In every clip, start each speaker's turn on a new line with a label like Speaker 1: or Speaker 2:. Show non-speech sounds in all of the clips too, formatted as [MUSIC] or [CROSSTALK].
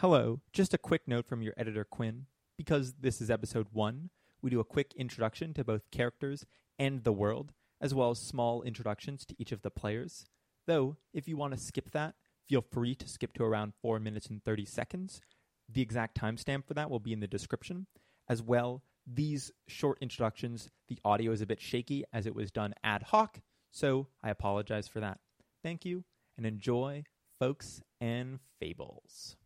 Speaker 1: Hello, just a quick note from your editor Quinn. Because this is episode 1, we do a quick introduction to both characters and the world, as well as small introductions to each of the players. Though, if you want to skip that, feel free to skip to around 4 minutes and 30 seconds. The exact timestamp for that will be in the description. As well, these short introductions, the audio is a bit shaky as it was done ad hoc, so I apologize for that. Thank you, and enjoy Folks and Fables.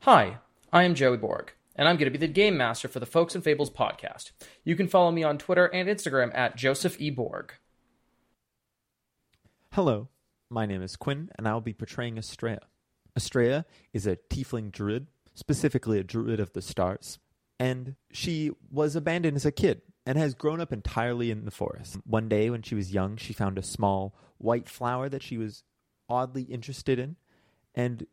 Speaker 2: Hi, I am Joey Borg, and I'm going to be the game master for the Folks and Fables podcast. You can follow me on Twitter and Instagram at Joseph E. Borg.
Speaker 1: Hello, my name is Quinn, and I will be portraying Estrella. Estrella is a tiefling druid, specifically a druid of the stars, and she was abandoned as a kid and has grown up entirely in the forest. One day, when she was young, she found a small white flower that she was oddly interested in, and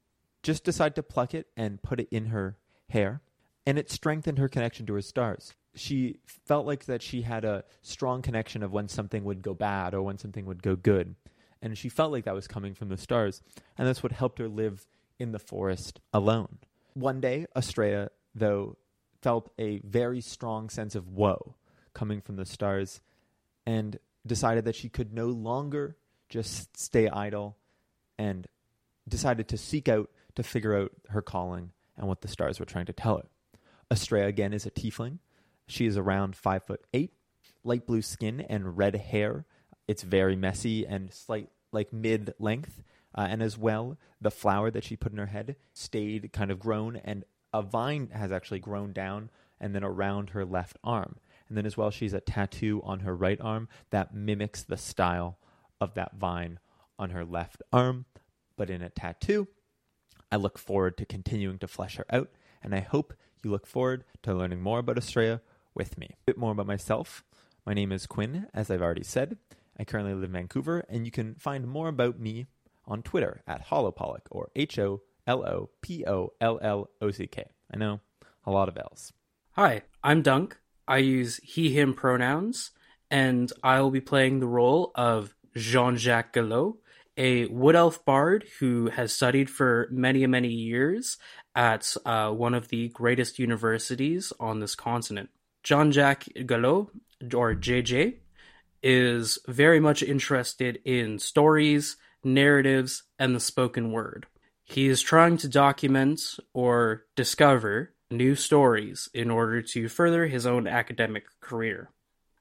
Speaker 1: just decided to pluck it and put it in her hair, and it strengthened her connection to her stars. She felt like that she had a strong connection of when something would go bad or when something would go good, and she felt like that was coming from the stars, and that's what helped her live in the forest alone. One day, Estrella, though, felt a very strong sense of woe coming from the stars and decided that she could no longer just stay idle and decided to seek out to figure out her calling and what the stars were trying to tell her. Estrella again is a tiefling. She is around five foot eight, light blue skin and red hair. It's very messy and slight like mid length. Uh, and as well, the flower that she put in her head stayed kind of grown, and a vine has actually grown down and then around her left arm. And then as well, she's a tattoo on her right arm that mimics the style of that vine on her left arm, but in a tattoo. I look forward to continuing to flesh her out, and I hope you look forward to learning more about Estrella with me. A bit more about myself. My name is Quinn, as I've already said. I currently live in Vancouver, and you can find more about me on Twitter at Holopollock or H O L O P O L L O C K. I know, a lot of L's.
Speaker 3: Hi, I'm Dunk. I use he, him pronouns, and I will be playing the role of Jean Jacques Galot, a wood elf bard who has studied for many, many years at uh, one of the greatest universities on this continent. Jean Jacques Galot, or JJ, is very much interested in stories, narratives, and the spoken word. He is trying to document or discover new stories in order to further his own academic career.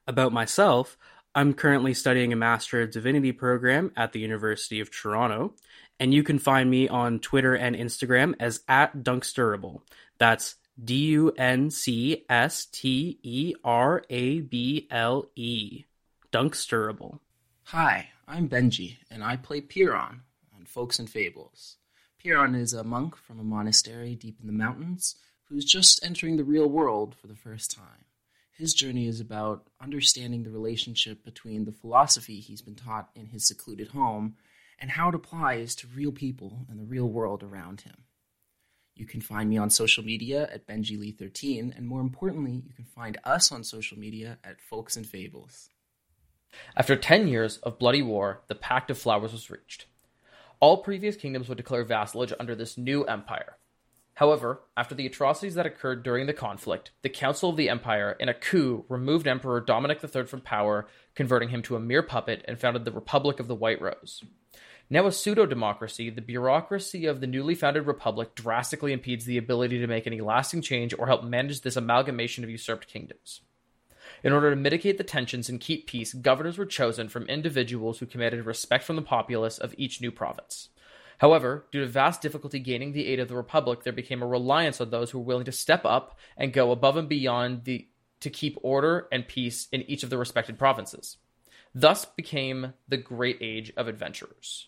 Speaker 3: About myself, I'm currently studying a Master of Divinity program at the University of Toronto, and you can find me on Twitter and Instagram as at Duncsterable. That's D U N C S T E R A B L E. Duncsterable.
Speaker 4: Hi, I'm Benji, and I play Piron on Folks and Fables. Piron is a monk from a monastery deep in the mountains who's just entering the real world for the first time. His journey is about understanding the relationship between the philosophy he's been taught in his secluded home and how it applies to real people and the real world around him. You can find me on social media at BenjiLee13, and more importantly, you can find us on social media at Folks and Fables.
Speaker 2: After ten years of bloody war, the Pact of Flowers was reached. All previous kingdoms would declare vassalage under this new empire. However, after the atrocities that occurred during the conflict, the Council of the Empire, in a coup, removed Emperor Dominic III from power, converting him to a mere puppet, and founded the Republic of the White Rose. Now a pseudo democracy, the bureaucracy of the newly founded republic drastically impedes the ability to make any lasting change or help manage this amalgamation of usurped kingdoms. In order to mitigate the tensions and keep peace, governors were chosen from individuals who commanded respect from the populace of each new province. However, due to vast difficulty gaining the aid of the Republic, there became a reliance on those who were willing to step up and go above and beyond the, to keep order and peace in each of the respected provinces. Thus became the Great Age of Adventurers.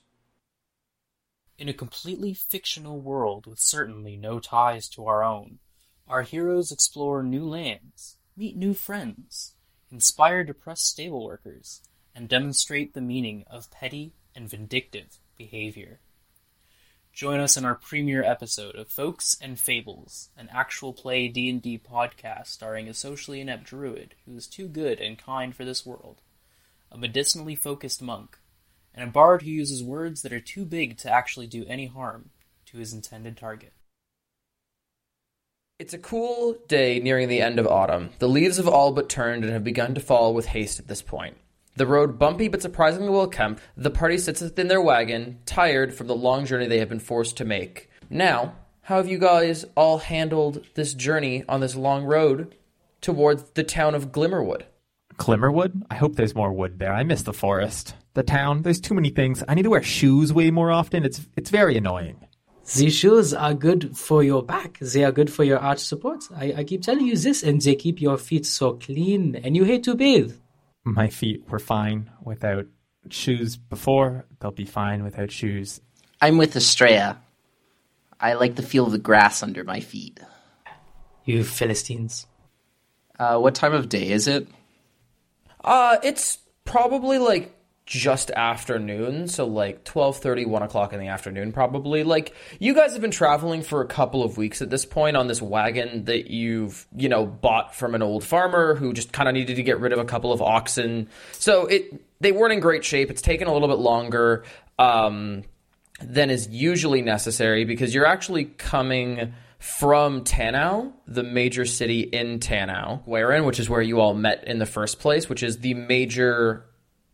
Speaker 3: In a completely fictional world with certainly no ties to our own, our heroes explore new lands, meet new friends, inspire depressed stable workers, and demonstrate the meaning of petty and vindictive behavior. Join us in our premiere episode of Folks and Fables, an actual play D&D podcast starring a socially inept druid who is too good and kind for this world, a medicinally focused monk, and a bard who uses words that are too big to actually do any harm to his intended target.
Speaker 2: It's a cool day nearing the end of autumn. The leaves have all but turned and have begun to fall with haste at this point. The road bumpy but surprisingly well kept, the party sits within their wagon, tired from the long journey they have been forced to make. Now, how have you guys all handled this journey on this long road towards the town of Glimmerwood?
Speaker 1: Glimmerwood? I hope there's more wood there. I miss the forest. The town, there's too many things. I need to wear shoes way more often. It's it's very annoying.
Speaker 3: The shoes are good for your back. They are good for your arch support. I, I keep telling you this, and they keep your feet so clean, and you hate to bathe.
Speaker 1: My feet were fine without shoes before. They'll be fine without shoes.
Speaker 4: I'm with Estrella. I like the feel of the grass under my feet.
Speaker 3: You Philistines.
Speaker 4: Uh, what time of day is it?
Speaker 2: Uh, it's probably like just afternoon, so like 12:30, 1 o'clock in the afternoon, probably. Like you guys have been traveling for a couple of weeks at this point on this wagon that you've you know bought from an old farmer who just kind of needed to get rid of a couple of oxen. So it they weren't in great shape. It's taken a little bit longer um, than is usually necessary because you're actually coming from Tanau, the major city in Tanau, wherein, which is where you all met in the first place, which is the major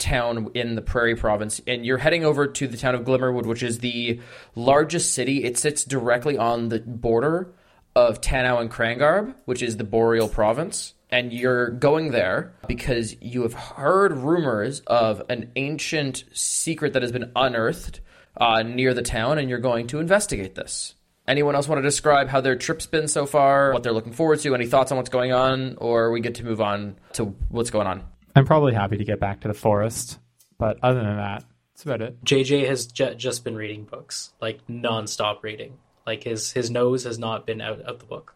Speaker 2: town in the Prairie Province, and you're heading over to the town of Glimmerwood, which is the largest city. It sits directly on the border of Tanau and Krangarb, which is the Boreal Province. And you're going there because you have heard rumors of an ancient secret that has been unearthed uh, near the town, and you're going to investigate this. Anyone else want to describe how their trip's been so far, what they're looking forward to, any thoughts on what's going on, or we get to move on to what's going on?
Speaker 1: I'm probably happy to get back to the forest, but other than that, that's about it.
Speaker 3: JJ has ju- just been reading books, like nonstop reading. Like his his nose has not been out of the book.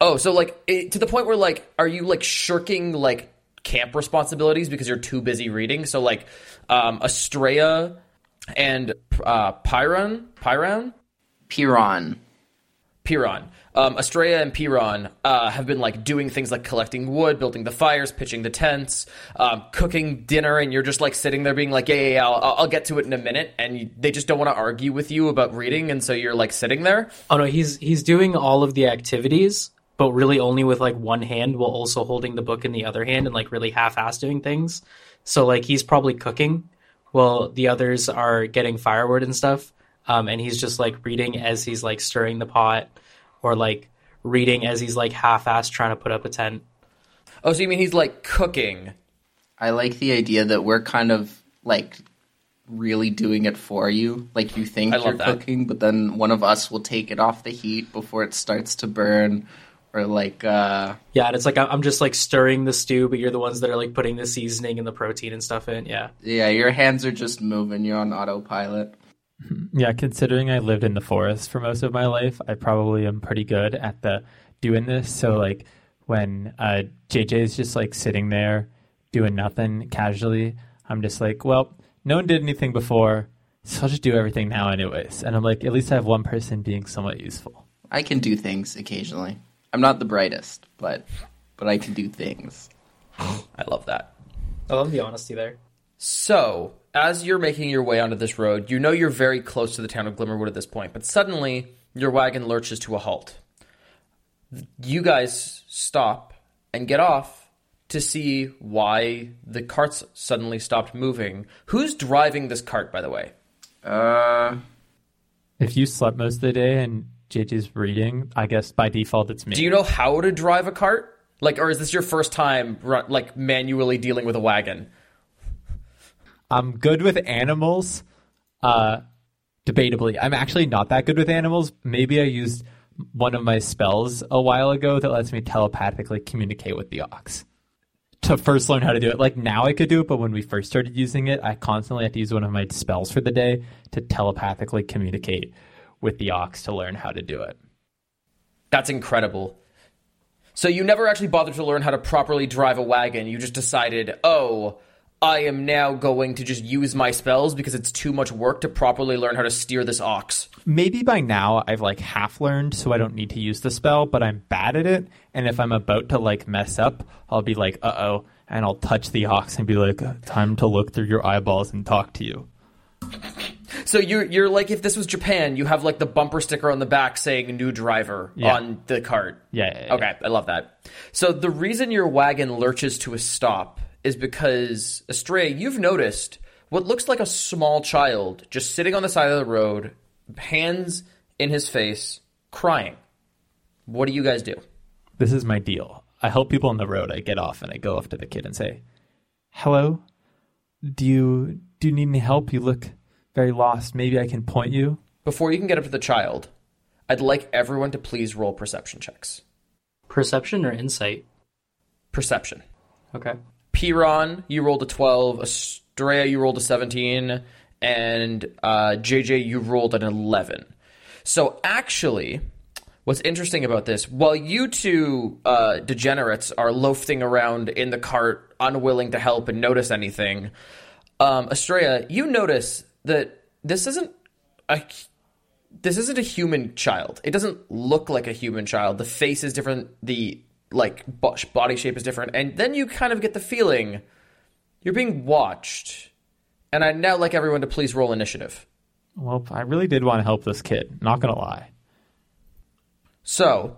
Speaker 2: Oh, so like it, to the point where like, are you like shirking like camp responsibilities because you're too busy reading? So like, um, Estrella and uh, Pyron, Pyron,
Speaker 4: Piron.
Speaker 2: Piron. Um, and Piron uh, have been like doing things like collecting wood, building the fires, pitching the tents, um, cooking dinner, and you're just like sitting there being like, "Yeah, yeah, yeah I'll, I'll get to it in a minute," and you, they just don't want to argue with you about reading, and so you're like sitting there.
Speaker 3: Oh no, he's he's doing all of the activities, but really only with like one hand, while also holding the book in the other hand, and like really half-ass doing things. So like he's probably cooking, while the others are getting firewood and stuff. Um, and he's just like reading as he's like stirring the pot or like reading as he's like half-assed trying to put up a tent.
Speaker 2: Oh, so you mean he's like cooking?
Speaker 4: I like the idea that we're kind of like really doing it for you. Like you think you're
Speaker 2: that.
Speaker 4: cooking, but then one of us will take it off the heat before it starts to burn. Or like uh
Speaker 3: Yeah, and it's like I'm just like stirring the stew, but you're the ones that are like putting the seasoning and the protein and stuff in. Yeah.
Speaker 4: yeah, your hands are just moving, you're on autopilot.
Speaker 1: Yeah, considering I lived in the forest for most of my life, I probably am pretty good at the doing this. So like when uh, JJ is just like sitting there doing nothing casually, I'm just like, well, no one did anything before, so I'll just do everything now anyways. And I'm like, at least I have one person being somewhat useful.
Speaker 4: I can do things occasionally. I'm not the brightest, but but I can do things. [SIGHS]
Speaker 2: I love that.
Speaker 3: I love the honesty there.
Speaker 2: So, as you're making your way onto this road, you know you're very close to the town of Glimmerwood at this point, but suddenly your wagon lurches to a halt. You guys stop and get off to see why the carts suddenly stopped moving. Who's driving this cart, by the way?
Speaker 4: Uh
Speaker 1: If you slept most of the day and JJ's reading, I guess by default it's me.
Speaker 2: Do you know how to drive a cart? Like, or is this your first time, like, manually dealing with a wagon?
Speaker 1: I'm good with animals. Uh, debatably, I'm actually not that good with animals. Maybe I used one of my spells a while ago that lets me telepathically communicate with the ox. To first learn how to do it. Like now I could do it, but when we first started using it, I constantly had to use one of my spells for the day to telepathically communicate with the ox to learn how to do it.
Speaker 2: That's incredible. So you never actually bothered to learn how to properly drive a wagon. You just decided, oh, I am now going to just use my spells because it's too much work to properly learn how to steer this ox.
Speaker 1: Maybe by now I've like half learned, so I don't need to use the spell, but I'm bad at it. And if I'm about to like mess up, I'll be like, uh oh, and I'll touch the ox and be like, time to look through your eyeballs and talk to you.
Speaker 2: So you're you're like if this was Japan, you have like the bumper sticker on the back saying "new driver"
Speaker 1: Yeah.
Speaker 2: on the cart.
Speaker 1: Yeah, yeah, yeah.
Speaker 2: Okay, I love that. So the reason your wagon lurches to a stop is because Estrella, you've noticed what looks like a small child just sitting on the side of the road, hands in his face, crying. What do you guys do?
Speaker 1: This is my deal. I help people on the road. I get off and I go up to the kid and say, "Hello, do you do you need any help? You look very lost. Maybe I can point you."
Speaker 2: Before you can get up to the child, I'd like everyone to please roll perception checks.
Speaker 3: Perception or insight?
Speaker 2: Perception.
Speaker 3: Okay.
Speaker 2: Piron, you rolled a 12. Estrella, you rolled a 17. And uh, JJ, you rolled an 11. So actually, what's interesting about this, while you two uh, degenerates are loafing around in the cart, unwilling to help and notice anything, um, Estrella, you notice that this isn't a this isn't a human child. It doesn't look like a human child. The face is different. The like body shape is different, and then you kind of get the feeling you're being watched. And I'd now like everyone to please roll initiative.
Speaker 1: Well, I really did want to help this kid. Not gonna lie.
Speaker 2: So,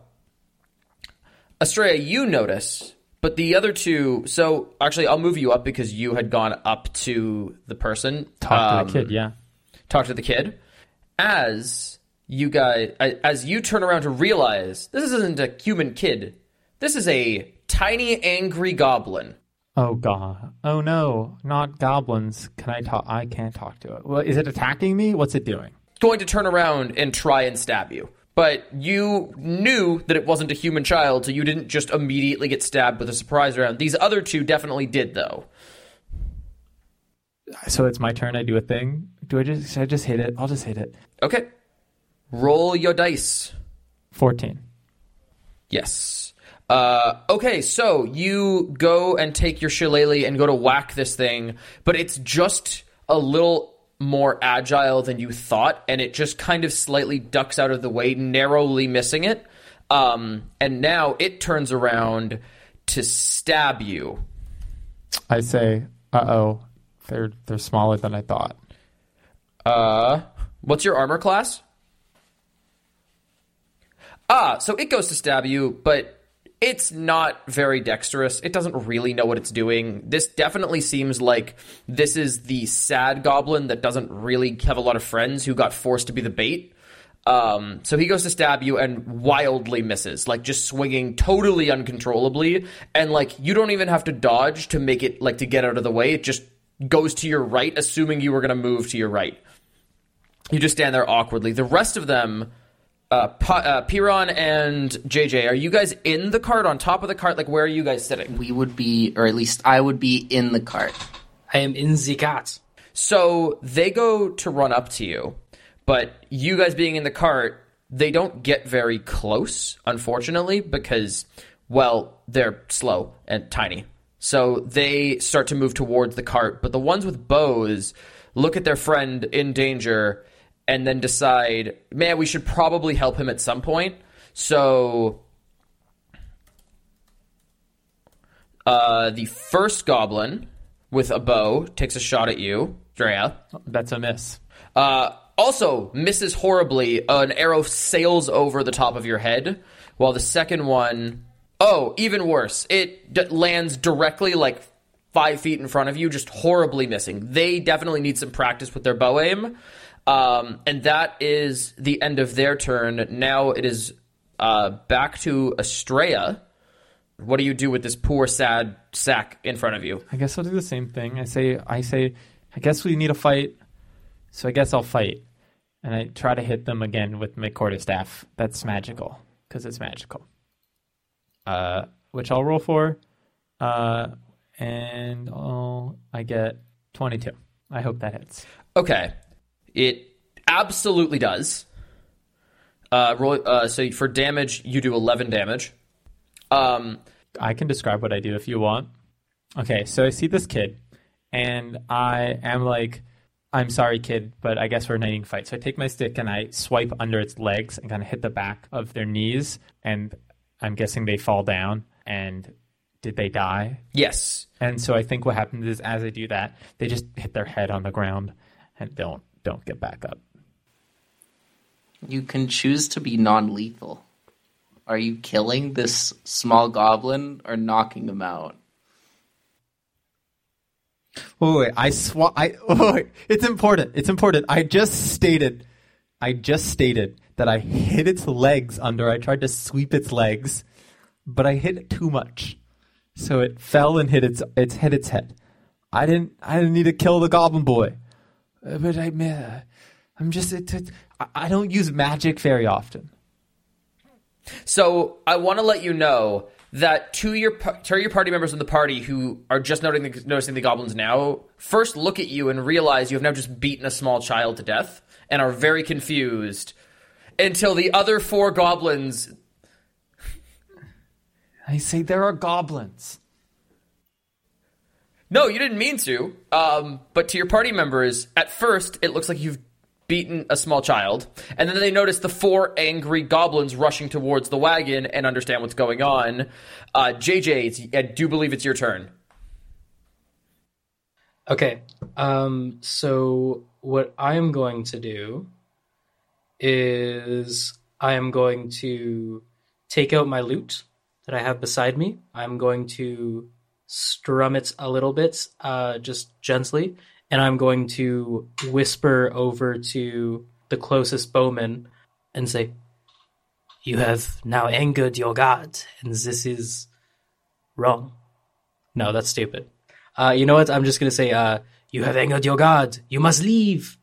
Speaker 2: Estrella, you notice, but the other two. So actually, I'll move you up because you had gone up to the person.
Speaker 1: Talk
Speaker 2: Um,
Speaker 1: to the kid. Yeah.
Speaker 2: talk to the kid as you guys as you turn around to realize this isn't a human kid this is a tiny angry goblin
Speaker 1: Oh god. Oh no, not goblins. Can I talk? I can't talk to it. Well, is it attacking me? What's it doing?
Speaker 2: It's going to turn around and try and stab you but you knew that it wasn't a human child so you didn't just immediately get stabbed with a surprise round these other two definitely did though
Speaker 1: So it's my turn. I do a thing. Do I just? Should I just hit it? I'll just hit it.
Speaker 2: okay roll your dice
Speaker 1: Fourteen.
Speaker 2: Yes. Uh, okay, so you go and take your shillelagh and go to whack this thing, but it's just a little more agile than you thought, and it just kind of slightly ducks out of the way, narrowly missing it. Um, and now it turns around to stab you.
Speaker 1: I say, "Uh oh, they're they're smaller than I thought."
Speaker 2: Uh, what's your armor class? Ah, so it goes to stab you, but it's not very dexterous. It doesn't really know what it's doing. This definitely seems like this is the sad goblin that doesn't really have a lot of friends who got forced to be the bait. Um, so he goes to stab you and wildly misses, like just swinging totally uncontrollably, and like you don't even have to dodge to make it like to get out of the way. It just goes to your right, assuming you were going to move to your right. You just stand there awkwardly. The rest of them, uh, P- uh, Piron and JJ, are you guys in the cart, on top of the cart? Like, where are you guys sitting?
Speaker 4: We would be, or at least I would be in the cart.
Speaker 3: I am in the cat.
Speaker 2: So they go to run up to you, but you guys being in the cart, they don't get very close, unfortunately, because, well, they're slow and tiny. So they start to move towards the cart, but the ones with bows look at their friend in danger and then decide, man, we should probably help him at some point. So uh, the first goblin with a bow takes a shot at you, Drea.
Speaker 1: That's a miss.
Speaker 2: Uh, also misses horribly. An arrow sails over the top of your head, while the second one, oh, even worse. It d- lands directly like five feet in front of you, just horribly missing. They definitely need some practice with their bow aim. Um, and that is the end of their turn. Now it is uh, back to Estrella. What do you do with this poor, sad sack in front of you?
Speaker 1: I guess I'll do the same thing. I say, I say, I guess we need a fight, so I guess I'll fight, and I try to hit them again with my quarterstaff. That's magical because it's magical. Uh, which I'll roll for, uh, and I'll, I get twenty-two. I hope that hits.
Speaker 2: Okay, it absolutely does. Uh, roll. Uh, so for damage, you do eleven damage. Um,
Speaker 1: I can describe what I do if you want. Okay, so I see this kid, and I am like, I'm sorry, kid, but I guess we're in a needing fight. So I take my stick and I swipe under its legs and kind of hit the back of their knees, and I'm guessing they fall down. And did they die?
Speaker 2: yes.
Speaker 1: And so I think what happens is as I do that, they just hit their head on the ground and don't don't get back up.
Speaker 4: You can choose to be non lethal. Are you killing this small goblin or knocking him out?
Speaker 1: Wait, wait, I swa- I [LAUGHS] oh, wait, it's important. It's important. I just stated I just stated that I hit its legs under. I tried to sweep its legs, but I hit it too much. So it fell and hit its its hit its head. I didn't I didn't need to kill the goblin boy. Uh, But I I'm just it, it, I- I don't use magic very often.
Speaker 2: So I want to let you know that to your to your party members in the party who are just noting the, noticing the goblins now, first look at you and realize you have now just beaten a small child to death and are very confused until the other four goblins.
Speaker 1: I say there are goblins.
Speaker 2: No, you didn't mean to. Um, but to your party members, at first it looks like you've beaten a small child, and then they notice the four angry goblins rushing towards the wagon and understand what's going on. Uh, JJ, I do believe it's your turn.
Speaker 3: Okay. Um, so what I am going to do is I am going to take out my lute that I have beside me. I'm going to strum it a little bit, uh, just gently, and I'm going to whisper over to the closest bowman and say, "You have now angered your god, and this is wrong." No, that's stupid. Uh, you know what? I'm just gonna say, uh, "You have angered your god. You must leave,"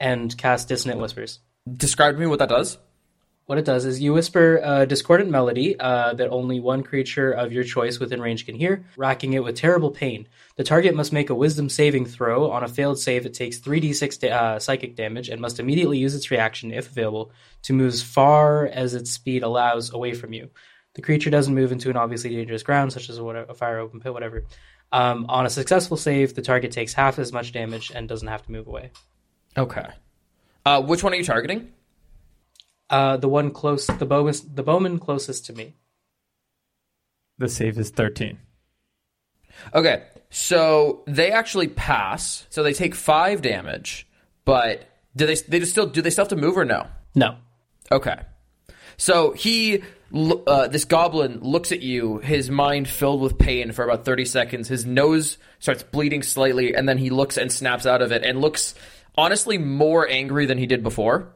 Speaker 3: and cast dissonant whispers.
Speaker 2: Describe to me what that does.
Speaker 3: What it does is you whisper a discordant melody uh, that only one creature of your choice within range can hear, racking it with terrible pain. The target must make a wisdom saving throw. On a failed save, it takes 3d6 da- uh, psychic damage and must immediately use its reaction, if available, to move as far as its speed allows away from you. The creature doesn't move into an obviously dangerous ground, such as a, a fire, open pit, whatever. Um, on a successful save, the target takes half as much damage and doesn't have to move away.
Speaker 2: Okay. Uh, which one are you targeting?
Speaker 3: Uh, the one close, the bowman, the bowman closest to me.
Speaker 1: The save is 13.
Speaker 2: Okay, so they actually pass, so they take five damage, but do they they just still do they still have to move or no?
Speaker 3: No.
Speaker 2: Okay, so he uh, this goblin looks at you, his mind filled with pain for about thirty seconds. His nose starts bleeding slightly, and then he looks and snaps out of it, and looks honestly more angry than he did before.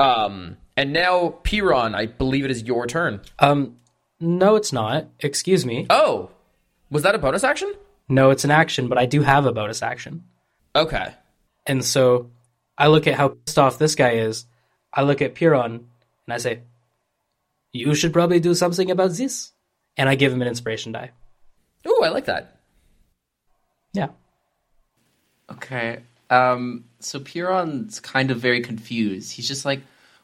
Speaker 2: Um, and now Piron, I believe it is your turn.
Speaker 3: Um, no, it's not. Excuse me.
Speaker 2: Oh, was that a bonus action?
Speaker 3: No, it's an action, but I do have a bonus action.
Speaker 2: Okay.
Speaker 3: And so I look at how pissed off this guy is. I look at Piron and I say, You should probably do something about this. And I give him an inspiration die.
Speaker 2: Ooh, I like that.
Speaker 3: Yeah.
Speaker 4: Okay. Um, so Piron's kind of very confused. He's just like,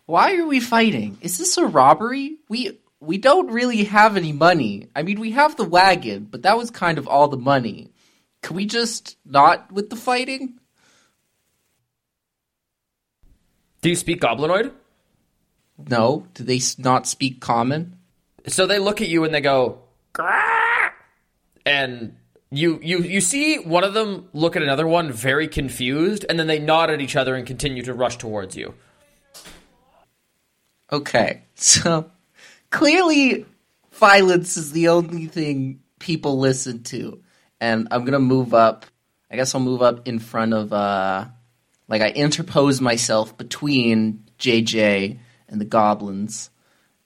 Speaker 4: "Why are we fighting? Is this a robbery? We we don't really have any money. I mean, we have the wagon, but that was kind of all the money. Can we just not with the fighting?"
Speaker 2: Do you speak Goblinoid?
Speaker 4: No. Do they not speak common?
Speaker 2: So they look at you and they go, "Grah!" and you you you see one of them look at another one very confused, and then they nod at each other and continue to rush towards you.
Speaker 4: Okay. So clearly violence is the only thing people listen to. And I'm going to move up. I guess I'll move up in front of uh like I interpose myself between JJ and the goblins.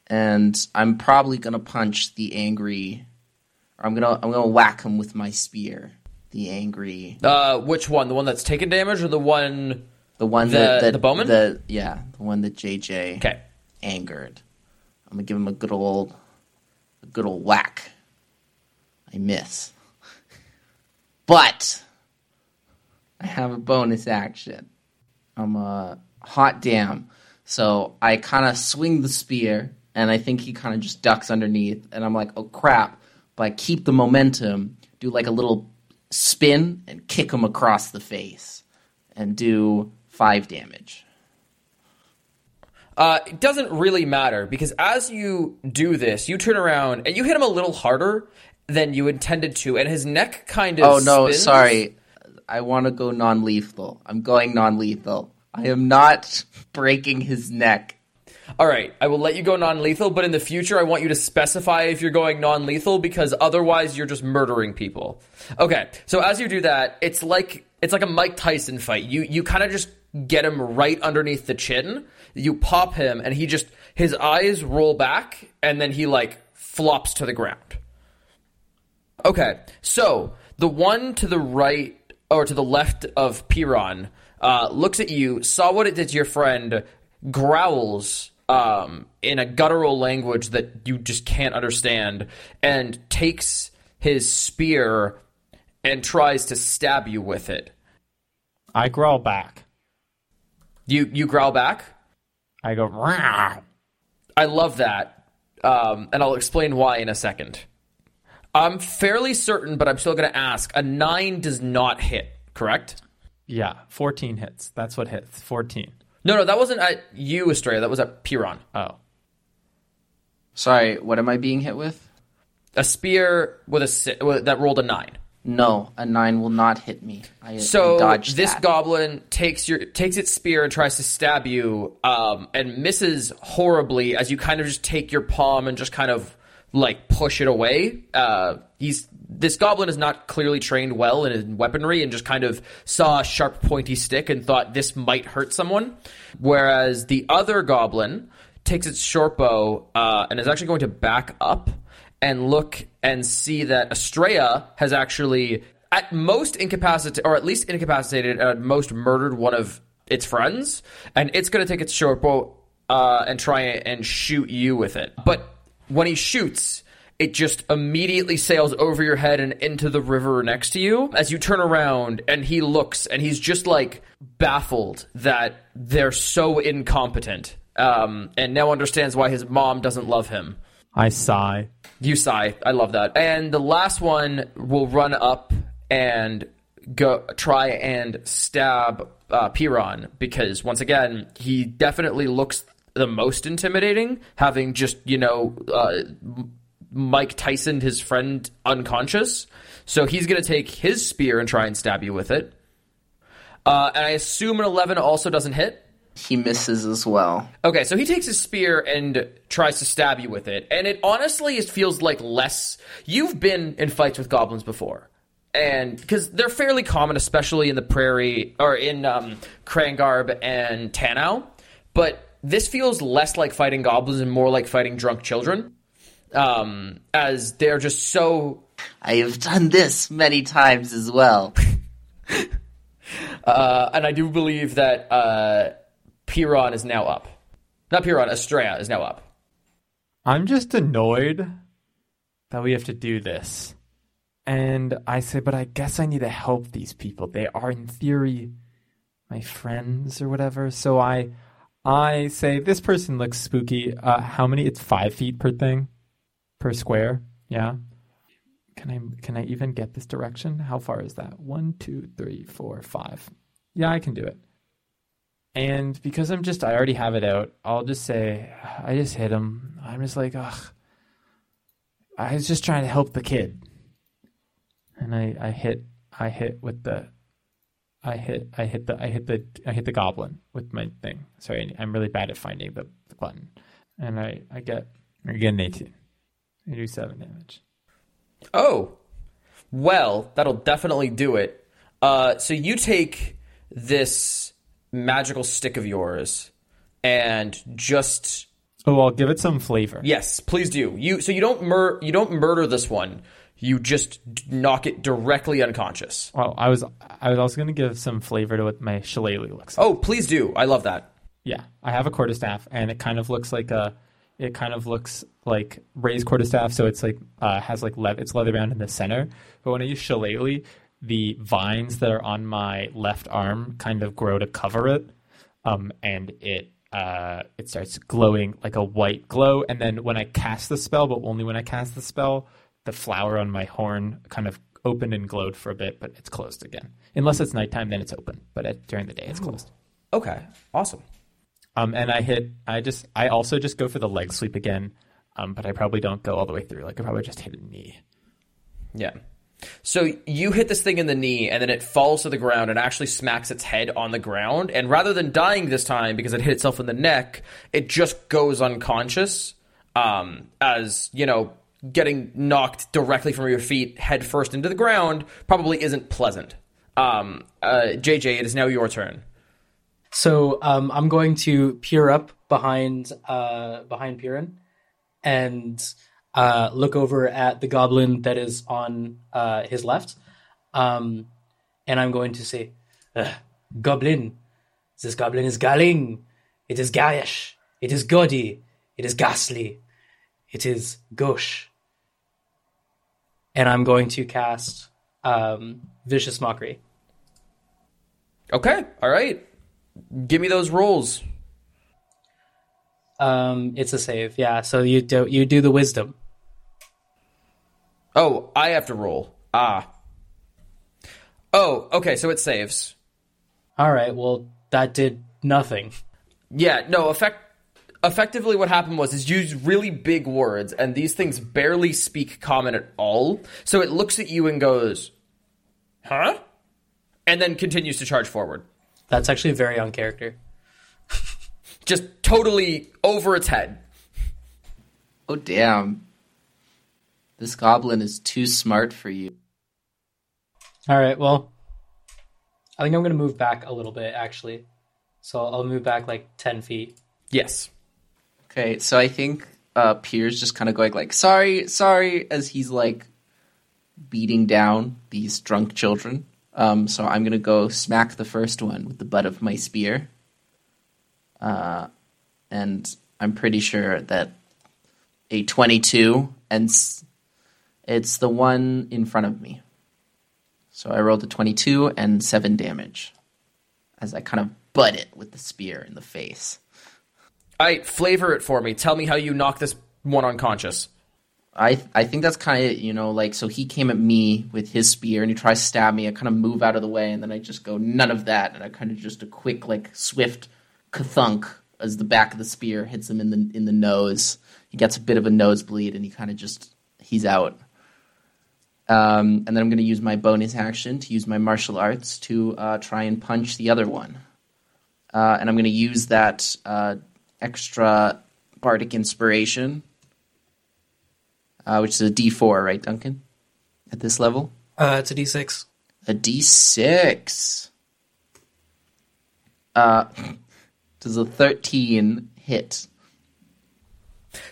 Speaker 4: And I'm probably going to punch the angry or I'm going to I'm to whack him with my spear. The angry
Speaker 2: Uh, which one? The one that's taken damage, or the one?
Speaker 4: the one
Speaker 2: The-
Speaker 4: that, that
Speaker 2: the bowman?
Speaker 4: the yeah, the one that JJ
Speaker 2: Okay.
Speaker 4: Angered. I'm gonna give him a good old, a good old whack. I miss, but I have a bonus action. I'm a hot damn, so I kind of swing the spear, and I think he kind of just ducks underneath, and I'm like, oh crap! But I keep the momentum, do like a little spin, and kick him across the face, and do five damage.
Speaker 2: Uh, it doesn't really matter because as you do this, you turn around and you hit him a little harder than you intended to, and his neck kind of.
Speaker 4: Oh no,
Speaker 2: spins.
Speaker 4: sorry. I want to go non lethal. I'm going non lethal. I am not breaking his neck.
Speaker 2: All right, I will let you go non-lethal, but in the future, I want you to specify if you're going non-lethal because otherwise, you're just murdering people. Okay, so as you do that, it's like it's like a Mike Tyson fight. You you kind of just get him right underneath the chin. You pop him, and he just his eyes roll back, and then he like flops to the ground. Okay, so the one to the right or to the left of Piran uh, looks at you, saw what it did to your friend, growls um, in a guttural language that you just can't understand, and takes his spear and tries to stab you with it.
Speaker 1: I growl back.
Speaker 2: You you growl back.
Speaker 1: I go, Rah!
Speaker 2: I love that, um, and I'll explain why in a second. I'm fairly certain, but I'm still going to ask. A nine does not hit, correct?
Speaker 1: yeah, 14 hits. That's what hits. 14.
Speaker 2: No, no, that wasn't at you, Estrella. That was at Piran.
Speaker 1: Oh.
Speaker 4: Sorry, what am I being hit with?
Speaker 2: A spear with a si- that rolled a nine.
Speaker 4: No, a nine will not hit me. I,
Speaker 2: So
Speaker 4: I
Speaker 2: this
Speaker 4: that.
Speaker 2: goblin takes your takes its spear and tries to stab you, um, and misses horribly as you kind of just take your palm and just kind of like push it away. Uh, he's this goblin is not clearly trained well in weaponry and just kind of saw a sharp pointy stick and thought this might hurt someone. Whereas the other goblin takes its short bow uh, and is actually going to back up and look and see that Estrella has actually, at most incapacitated, or at least incapacitated, at most murdered one of its friends, and it's going to take its short bow uh, and try and shoot you with it. But when he shoots, it just immediately sails over your head and into the river next to you as you turn around and he looks and he's just like baffled that they're so incompetent um, and now understands why his mom doesn't love him
Speaker 1: I sigh.
Speaker 2: You sigh. I love that. And the last one will run up and go try and stab uh, Piran because once again he definitely looks the most intimidating, having just you know uh, Mike Tyson his friend unconscious. So he's gonna take his spear and try and stab you with it. Uh, and I assume an eleven also doesn't hit.
Speaker 4: He misses as well.
Speaker 2: Okay, so he takes his spear and tries to stab you with it, and it honestly it feels like less. You've been in fights with goblins before, and because they're fairly common, especially in the prairie or in um, Krangarb and Tanau, but this feels less like fighting goblins and more like fighting drunk children, um, as they're just so
Speaker 4: I have done this many times as well. [LAUGHS]
Speaker 2: Uh, and I do believe that uh, Piran is now up. Not Piran, Estrella is now up.
Speaker 1: I'm just annoyed that we have to do this. And I say, but I guess I need to help these people. They are, in theory, my friends or whatever. So I, I say, this person looks spooky. Uh, how many? It's five feet per thing, per square. Yeah. Can I can I even get this direction? How far is that? One, two, three, four, five. Yeah, I can do it. And because I'm just, I already have it out. I'll just say, I just hit him. I'm just like, ugh. I was just trying to help the kid, and I, I hit, I hit with the, I hit, I hit the, I hit the, I hit the goblin with my thing. Sorry, I'm really bad at finding the, the button, and I, I get, I get an 18. I do seven damage.
Speaker 2: Oh, well, that'll definitely do it. Uh, so you take this magical stick of yours and just
Speaker 1: Oh, I'll give it some flavor.
Speaker 2: yes, please do. You so you don't mur- you don't murder this one. You just knock it directly unconscious.
Speaker 1: Well, I was, I was also gonna give some flavor to what my shillelagh looks like.
Speaker 2: Oh, please do. I love that.
Speaker 1: Yeah, I have a quarterstaff, and it kind of looks like a. It kind of looks like raised quarterstaff, so it's like uh, has like le- it's leather bound in the center. But when I use shillelagh, the vines that are on my left arm kind of grow to cover it, um, and it uh, it starts glowing like a white glow. And then when I cast the spell, but only when I cast the spell, the flower on my horn kind of opened and glowed for a bit, but it's closed again. Unless it's nighttime, then it's open. But at, during the day, it's closed.
Speaker 2: Okay, awesome.
Speaker 1: Um, and I hit. I just. I also just go for the leg sweep again. Um, but I probably don't go all the way through. Like I probably just hit a knee.
Speaker 2: Yeah. So you hit this thing in the knee, and then it falls to the ground and actually smacks its head on the ground. And rather than dying this time because it hit itself in the neck, it just goes unconscious. Um, as you know, getting knocked directly from your feet head first into the ground probably isn't pleasant. Um, uh, JJ, it is now your turn.
Speaker 3: So um, I'm going to peer up behind uh, behind Piran and uh, look over at the goblin that is on uh, his left, um, and I'm going to say, "Uh, "Goblin, this goblin is galling. It is garish. It is gaudy. It is ghastly. It is gauche." And I'm going to cast um, vicious mockery.
Speaker 2: Okay, all right. Give me those rolls.
Speaker 3: Um, it's a save, yeah. So you do you do the wisdom.
Speaker 2: Oh, I have to roll. Ah. Oh, okay, so it saves.
Speaker 3: All right. Well, that did nothing.
Speaker 2: Yeah, no, effect effectively what happened was is use really big words and these things barely speak common at all. So it looks at you and goes, "Huh?" and then continues to charge forward.
Speaker 3: That's actually very on character.
Speaker 2: Just totally over its head.
Speaker 4: Oh damn. This goblin is too smart for you.
Speaker 3: All right. Well, I think I'm going to move back a little bit actually. So I'll move back like ten feet.
Speaker 2: Yes.
Speaker 4: Okay, so I think uh Pier's just kind of going like, "Sorry, sorry," as he's like beating down these drunk children. Um, so I'm gonna go smack the first one with the butt of my spear. Uh, and I'm pretty sure that a 22, and s- it's the one in front of me. So I rolled a 22 and seven damage as I kind of butt it with the spear in the face.
Speaker 2: All right, flavor it for me. Tell me how you knock this one unconscious.
Speaker 4: I I think that's kind of you know like so he came at me with his spear and he tries to stab me. I kind of move out of the way and then I just go none of that and I kind of just a quick like swift kathunk as the back of the spear hits him in the in the nose. He gets a bit of a nosebleed and he kind of just he's out. Um, and then I'm going to use my bonus action to use my martial arts to uh, try and punch the other one. Uh, and I'm going to use that uh, extra bardic inspiration uh, which is a D4, right, Duncan? At this level,
Speaker 3: Uh, it's a d6.
Speaker 4: a D6. Uh, [LAUGHS] does a 13 hit?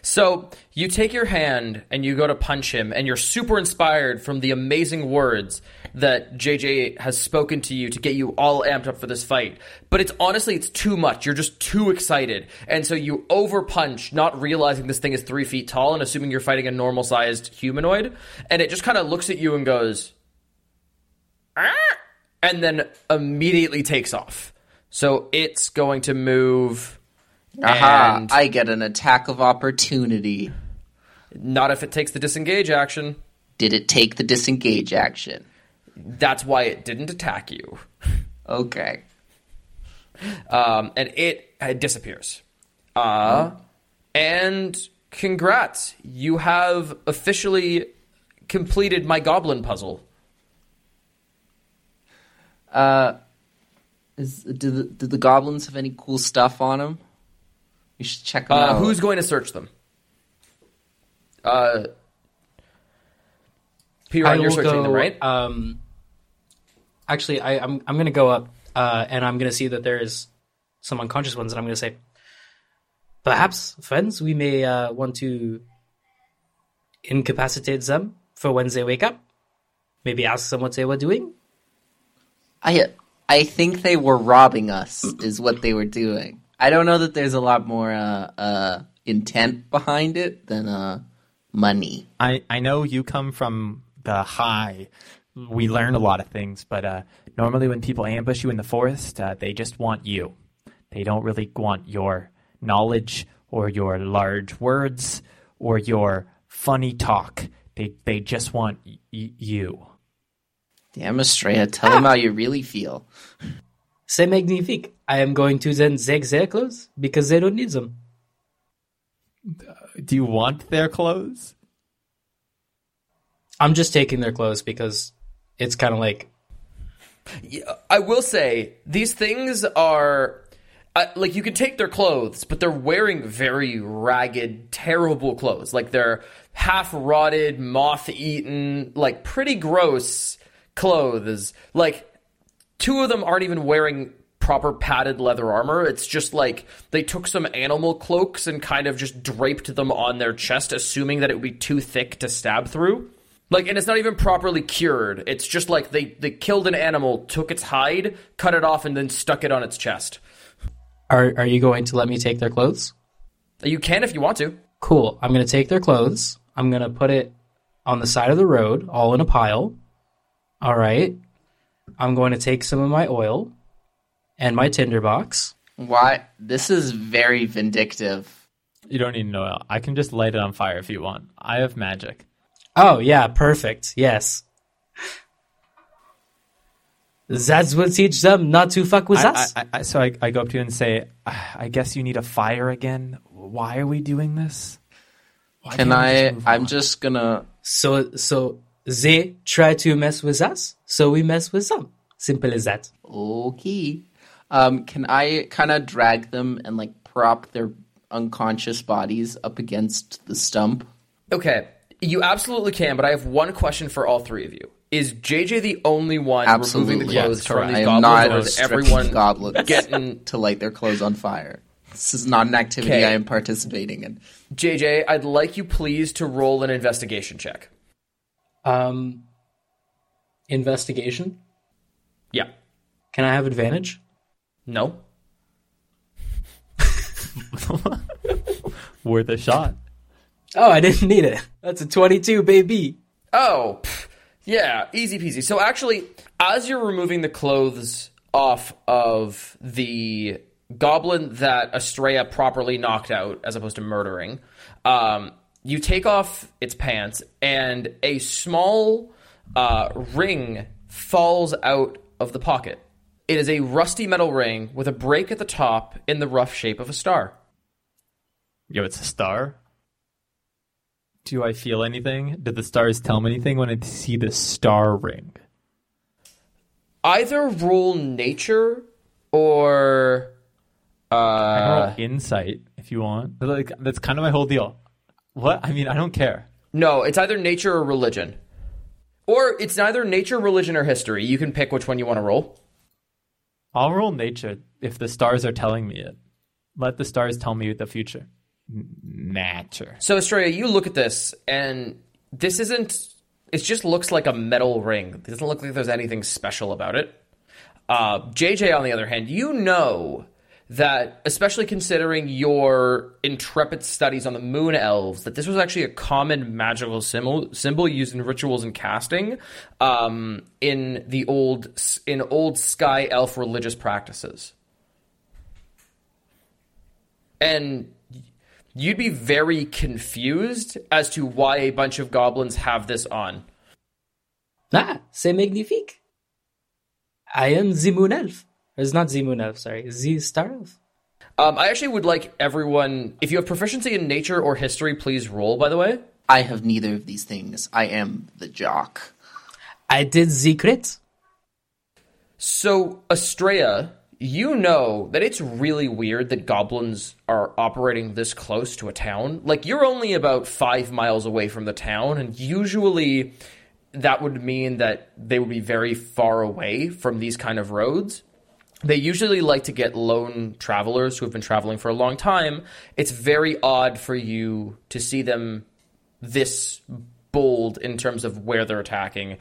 Speaker 2: So you take your hand and you go to punch him, and you're super inspired from the amazing words that JJ has spoken to you to get you all amped up for this fight. But it's honestly, it's too much. You're just too excited, and so you over punch, not realizing this thing is three feet tall and assuming you're fighting a normal sized humanoid, and it just kind of looks at you and goes, "Ah," and then immediately takes off. So it's going to move.
Speaker 4: Aha!
Speaker 2: and-
Speaker 4: I get an attack of opportunity.
Speaker 2: Not if it takes the disengage action.
Speaker 4: Did it take the disengage action?
Speaker 2: That's why it didn't attack you.
Speaker 4: Okay.
Speaker 2: Um, and it uh, disappears. Uh, and congrats, you have officially completed my goblin puzzle.
Speaker 4: Uh, Is, do, the, do the goblins have any cool stuff on them? We should check them
Speaker 2: Uh,
Speaker 4: out.
Speaker 2: who's going to search them? Uh, Piran, you're searching
Speaker 3: go,
Speaker 2: them, right?
Speaker 3: Um, actually, I, I'm I'm going to go up uh, and I'm going to see that there's some unconscious ones, and I'm going to say, perhaps, friends, we may uh, want to incapacitate them for when they wake up. Maybe ask them what they were doing.
Speaker 4: I I think they were robbing us, is what they were doing. I don't know that there's a lot more uh, uh, intent behind it than uh, money.
Speaker 1: I, I know you come from the high. We learn a lot of things, but uh, normally when people ambush you in the forest, uh, they just want you. They don't really want your knowledge or your large words or your funny talk. They they just want y- you.
Speaker 4: Damn, Estrella, tell them how you really feel.
Speaker 3: C'est magnifique. I am going to then take their clothes because they don't need them.
Speaker 1: Do you want their clothes?
Speaker 3: I'm just taking their clothes because it's kind of like
Speaker 2: Yeah, I will say these things are uh, like you can take their clothes, but they're wearing very ragged, terrible clothes. Like they're half rotted, moth eaten, like pretty gross clothes. Like two of them aren't even wearing proper padded leather armor. It's just like they took some animal cloaks and kind of just draped them on their chest, assuming that it would be too thick to stab through. Like, and it's not even properly cured. It's just like they, they killed an animal, took its hide, cut it off, and then stuck it on its chest.
Speaker 3: Are are you going to let me take their clothes?
Speaker 2: You can if you want to.
Speaker 3: Cool. I'm going to take their clothes. I'm going to put it on the side of the road, all in a pile. All right. I'm going to take some of my oil and my tinderbox.
Speaker 4: Why? This is very vindictive.
Speaker 1: You don't need an oil. I can just light it on fire if you want. I have magic.
Speaker 3: Oh, yeah, perfect. Yes. That will teach them not to fuck with
Speaker 1: I,
Speaker 3: us.
Speaker 1: I, I, so I, I go up to you and say, "Ah, I guess you need a fire again. Why are we doing this? Why
Speaker 4: Can I?
Speaker 1: just
Speaker 4: I'm
Speaker 1: on?"
Speaker 4: just gonna.
Speaker 3: so, so they try to mess with us, so we mess with them. Simple as that.
Speaker 4: Okay. Um, can I kind of drag them and like prop their unconscious bodies up against the stump?
Speaker 2: Okay, you absolutely can, but I have one question for all three of you. Is JJ the only one
Speaker 4: Absolutely.
Speaker 2: removing the
Speaker 4: Yes,
Speaker 2: clothes from
Speaker 1: correct.
Speaker 2: these
Speaker 4: I am
Speaker 2: goblins,
Speaker 4: not
Speaker 2: or is everyone
Speaker 4: goblins
Speaker 2: getting [LAUGHS]
Speaker 4: to light their clothes on fire. This is not an activity
Speaker 2: Okay.
Speaker 4: I am participating in.
Speaker 2: JJ, I'd like you please to roll an investigation check.
Speaker 3: Um, investigation.
Speaker 2: Yeah.
Speaker 3: Can I have advantage?
Speaker 2: No. [LAUGHS]
Speaker 1: Worth a shot.
Speaker 3: Oh, I didn't need it. That's a 22, baby.
Speaker 2: Oh, yeah, easy peasy. So actually, as you're removing the clothes off of the goblin that Estrella properly knocked out, as opposed to murdering, um, you take off its pants, and a small uh, ring falls out of the pocket. It is a rusty metal ring with a break at the top in the rough shape of a star.
Speaker 1: Yo, it's a star. Do I feel anything? Did the stars tell me anything when I see the star ring?
Speaker 2: Either roll nature or
Speaker 1: I can roll
Speaker 2: uh,
Speaker 1: insight if you want. Like that's kind of my whole deal. What? I mean, I don't care.
Speaker 2: no, it's either nature or religion. Or it's neither nature, religion, or history. You can pick which one you want to roll.
Speaker 1: I'll roll nature if the stars are telling me it. Let the stars tell me the future. Nature.
Speaker 2: So, Estrella, you look at this, and this isn't. It just looks like a metal ring. It doesn't look like there's anything special about it. Uh, JJ, on the other hand, you know that, especially considering your intrepid studies on the moon elves, that this was actually a common magical symbol, symbol used in rituals and casting um, in the old in old sky elf religious practices. And you'd be very confused as to why a bunch of goblins have this on.
Speaker 3: Ah, c'est magnifique. I am the moon elf. It's not the moon sorry. The star elf.
Speaker 2: Um, I actually would like everyone, if you have proficiency in nature or history, please roll, by the way.
Speaker 4: I have neither of these things. I am the jock.
Speaker 3: I did the crit.
Speaker 2: So, Estrella, you know that it's really weird that goblins are operating this close to a town. Like, you're only about five miles away from the town, and usually that would mean that they would be very far away from these kind of roads. They usually like to get lone travelers who have been traveling for a long time. It's very odd for you to see them this bold in terms of where they're attacking.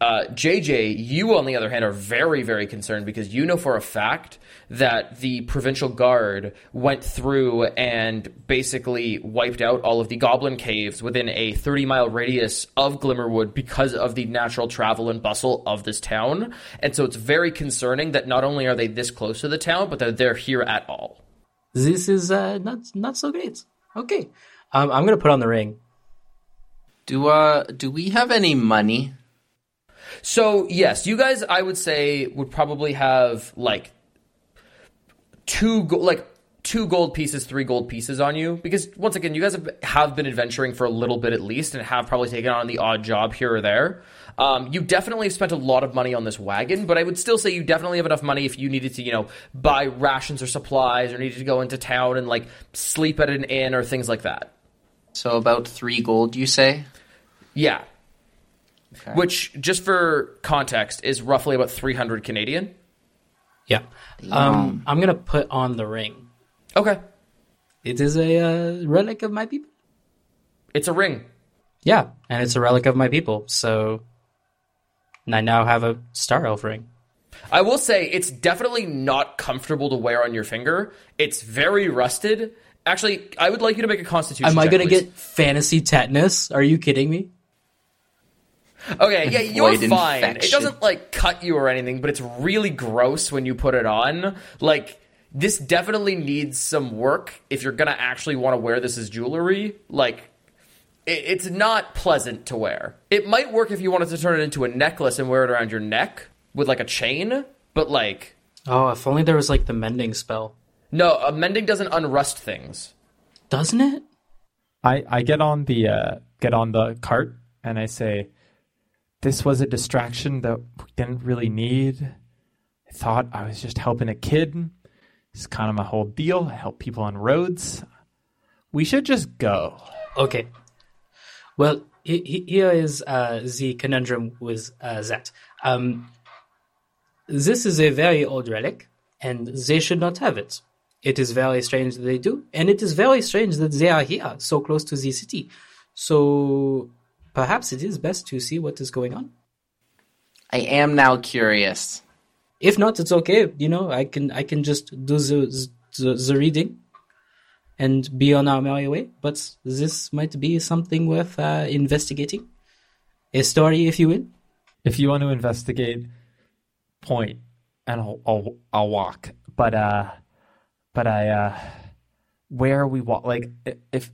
Speaker 2: Uh, JJ, you on the other hand are very, very concerned because you know for a fact that the provincial guard went through and basically wiped out all of the goblin caves within a 30 mile radius of Glimmerwood because of the natural travel and bustle of this town. And so it's very concerning that not only are they this close to the town, but that they're here at all.
Speaker 3: This is uh, not not so great. Okay. Um, I'm going to put on the ring.
Speaker 4: Do uh do we have any money?
Speaker 2: So yes, you guys, I would say, would probably have like two, like two gold pieces, three gold pieces on you because once again, you guys have, have been adventuring for a little bit at least and have probably taken on the odd job here or there. Um, you definitely have spent a lot of money on this wagon, but I would still say you definitely have enough money if you needed to, you know, buy rations or supplies or needed to go into town and like sleep at an inn or things like that.
Speaker 4: So about three gold, you say?
Speaker 2: Yeah.
Speaker 4: Okay.
Speaker 2: Which, just for context, is roughly about 300 Canadian.
Speaker 3: Yeah. Um, I'm gonna put on the ring.
Speaker 2: Okay.
Speaker 3: It is a uh, relic of my people.
Speaker 2: It's a ring.
Speaker 3: Yeah, and it's a relic of my people. So I now have a star elf ring.
Speaker 2: I will say it's definitely not comfortable to wear on your finger. It's very rusted. Actually, I would like you to make a constitution
Speaker 3: Am I gonna get fantasy tetanus? Are you kidding me?
Speaker 2: Okay, yeah, [LAUGHS] you're
Speaker 4: Avoid
Speaker 2: fine. It doesn't like cut you or anything, but it's really gross when you put it on. Like this definitely needs some work if you're gonna actually want to wear this as jewelry. Like it, it's not pleasant to wear. It might work if you wanted to turn it into a necklace and wear it around your neck with like a chain, but like
Speaker 3: Oh, if only there was like the mending spell.
Speaker 2: No, uh, mending doesn't unrust things.
Speaker 3: Doesn't it?
Speaker 1: I, I get on the uh, get on the cart and I say, "This was a distraction that we didn't really need. I thought I was just helping a kid. It's kind of my whole deal. I help people on roads. We should just go."
Speaker 3: Okay. Well, he, he, here is uh, the conundrum with uh, that. Um, this is a very old relic, and they should not have it. It is very strange that they do, and it is very strange that they are here, so close to the city. So perhaps it is best to see what is going on.
Speaker 4: I am now curious.
Speaker 3: If not, it's okay. You know, I can I can just do the the, the reading and be on our merry way. But this might be something worth uh, investigating. A story, if you will.
Speaker 1: If you want to investigate, point, and I'll I'll, I'll walk. But uh, but I uh, where we walk, like if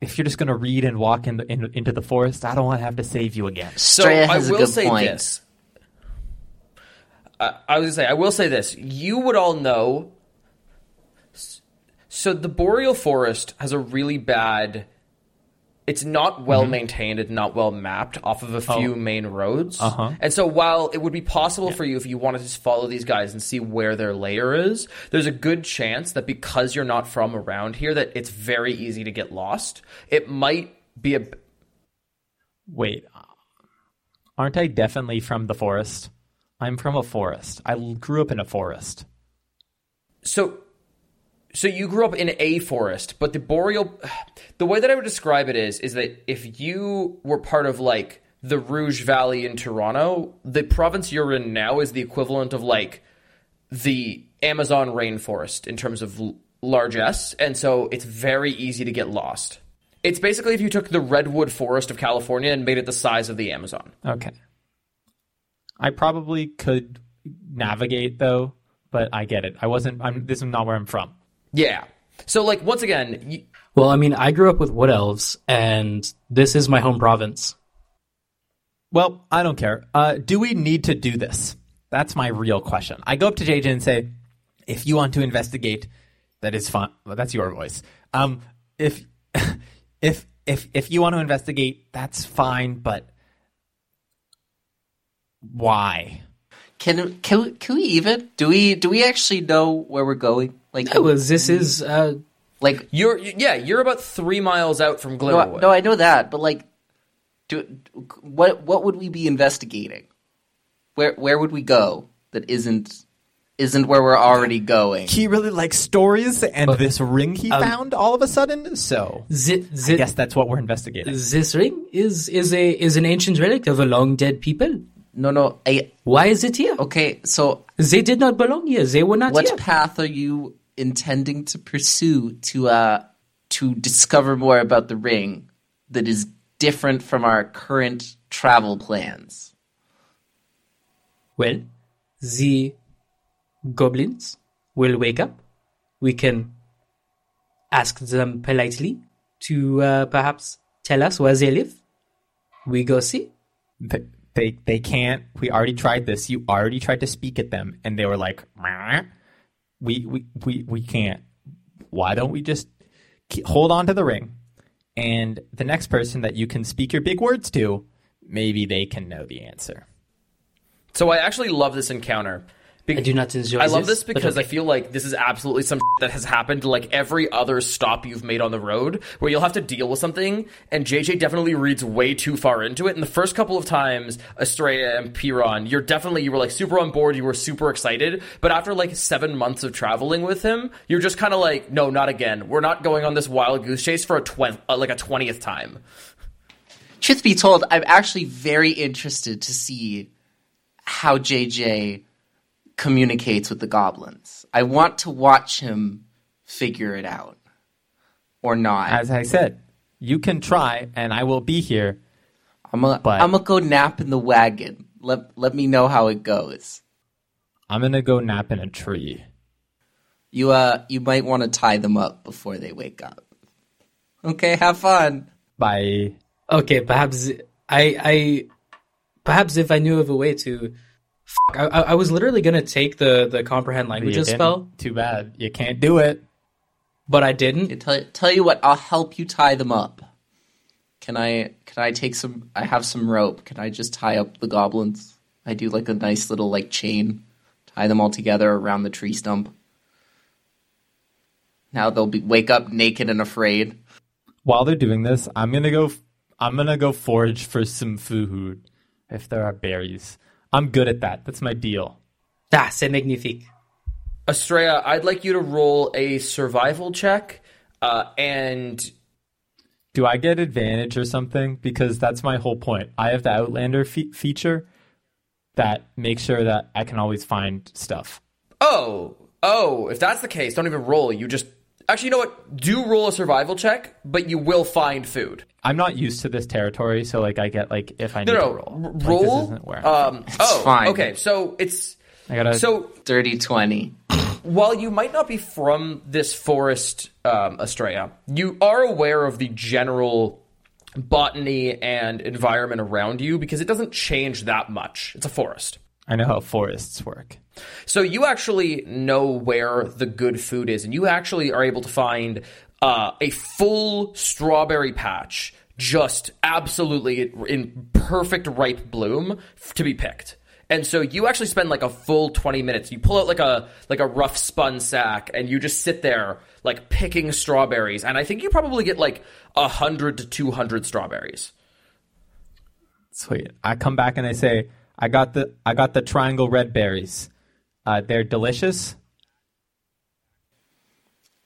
Speaker 1: if you're just gonna read and walk in the, in, into the forest, I don't want to have to save you again.
Speaker 2: So
Speaker 4: Estrella
Speaker 2: I
Speaker 4: has a
Speaker 2: will
Speaker 4: good
Speaker 2: say
Speaker 4: point.
Speaker 2: this. I I was gonna say I will say this. You would all know. So the boreal forest has a really bad. It's not well
Speaker 1: Mm-hmm.
Speaker 2: maintained. It's not well mapped off of a few main roads.
Speaker 1: Oh. Uh-huh.
Speaker 2: And so while it would be possible for you if you wanted to just follow these guys and see where their layer is, there's a good chance that because you're not from around here, that it's very easy to get lost. It might be a
Speaker 1: Wait, aren't I definitely from the forest? I'm from a forest. I grew up in a forest.
Speaker 2: So, so you grew up in a forest, but the boreal, [SIGHS] the way that I would describe it is, is that if you were part of like the Rouge Valley in Toronto, the province you're in now is the equivalent of like the Amazon rainforest in terms of largesse, and so it's very easy to get lost. It's basically if you took the redwood forest of California and made it the size of the Amazon.
Speaker 1: Okay. I probably could navigate though, but I get it. I wasn't. I'm. This is not where I'm from.
Speaker 2: Yeah. So like once again, you,
Speaker 3: Well, I mean, I grew up with wood elves, and this is my home province.
Speaker 1: Well, I don't care. Uh, do we need to do this? That's my real question. I go up to JJ and say, if you want to investigate, that is fine. Well, that's your voice. Um, if [LAUGHS] if if if you want to investigate, that's fine. But why?
Speaker 4: Can can we, can we even do we do we actually know where we're going? Like
Speaker 3: Yeah, well, this is uh,
Speaker 4: like
Speaker 2: you're yeah, you're about three miles out from
Speaker 4: no,
Speaker 2: Glimmerwood.
Speaker 4: no, I know that, but like, do what what would we be investigating? Where where would we go that isn't isn't where we're already going?
Speaker 1: He really likes stories, and this ring he found all of a sudden. So
Speaker 3: zi-
Speaker 1: I
Speaker 3: zi-
Speaker 1: guess that's what we're investigating.
Speaker 3: this ring is is a is an ancient relic of a long dead people.
Speaker 4: No, no. I,
Speaker 3: Why is it here?
Speaker 4: okay, so
Speaker 3: They did not belong here. They were not
Speaker 4: what
Speaker 3: here.
Speaker 4: path are you intending to pursue to uh to discover more about the ring that is different from our current travel plans?
Speaker 3: Well, the goblins will wake up. We can ask them politely to uh, perhaps tell us where they live. We go see.
Speaker 1: They, they they can't. We already tried this. You already tried to speak at them, and they were like, "Meh." "We we we we can't." why don't we just hold on to the ring, and the next person that you can speak your big words to, maybe they can know the answer.
Speaker 2: So I actually love this encounter. Be-
Speaker 3: I do not enjoy
Speaker 2: I love
Speaker 3: this,
Speaker 2: this
Speaker 3: but
Speaker 2: because I feel like this is absolutely some that has happened to like every other stop you've made on the road where you'll have to deal with something and JJ definitely reads way too far into it. And the first couple of times, Estrella and Piron, you're definitely you were like super on board, you were super excited. But after like seven months of traveling with him, you're just kind of like, no, not again. We're not going on this wild goose chase for a twen- uh, like a twentieth time.
Speaker 4: Truth be told, I'm actually very interested to see how JJ communicates with the goblins. I want to watch him figure it out. Or not.
Speaker 1: As I said, you can try, and I will be here.
Speaker 4: I'm gonna
Speaker 1: but-
Speaker 4: I'm gonna go nap in the wagon. Let let me know how it goes.
Speaker 1: I'm gonna go nap in a tree.
Speaker 4: You uh you might want to tie them up before they wake up. Okay, have fun.
Speaker 1: Bye.
Speaker 3: Okay, perhaps I, I, perhaps if I knew of a way to, fuck, I, I I was literally gonna take the the comprehend languages spell,
Speaker 1: Too bad. You can't do it.
Speaker 3: but I didn't.
Speaker 4: I tell tell you what, I'll help you tie them up. Can I can I take some I have some rope. Can I just tie up the goblins? I do like a nice little like chain. Tie them all together around the tree stump. Now they'll be wake up naked and afraid.
Speaker 1: While they're doing this, I'm gonna go. I'm gonna go forage for some food if there are berries. I'm good at that. That's my deal.
Speaker 3: Ah, c'est magnifique.
Speaker 2: Estrella, I'd like you to roll a survival check, uh, and
Speaker 1: Do I get advantage or something? Because that's my whole point. I have the Outlander fe- feature that makes sure that I can always find stuff.
Speaker 2: Oh, oh, if that's the case, don't even roll. You just actually, you know what? Do roll a survival check, but you will find food.
Speaker 1: I'm not used to this territory, so like I get like if I need
Speaker 2: No,
Speaker 1: to
Speaker 2: no,
Speaker 1: roll.
Speaker 2: r-
Speaker 1: Like, this
Speaker 2: roll.
Speaker 1: isn't where I'm
Speaker 2: um, oh,
Speaker 4: fine.
Speaker 2: okay. So it's
Speaker 1: I gotta.
Speaker 2: so
Speaker 4: Dirty twenty.
Speaker 2: while you might not be from this forest, um, Estrella, you are aware of the general botany and environment around you because it doesn't change that much. It's a forest.
Speaker 1: I know how forests work.
Speaker 2: So you actually know where the good food is, and you actually are able to find uh, a full strawberry patch, just absolutely in perfect ripe bloom to be picked. And so you actually spend like a full twenty minutes. You pull out like a like a rough spun sack, and you just sit there like picking strawberries. And I think you probably get like a hundred to two hundred strawberries.
Speaker 1: Sweet. I come back and I say, I got the I got the triangle red berries. Uh, they're delicious.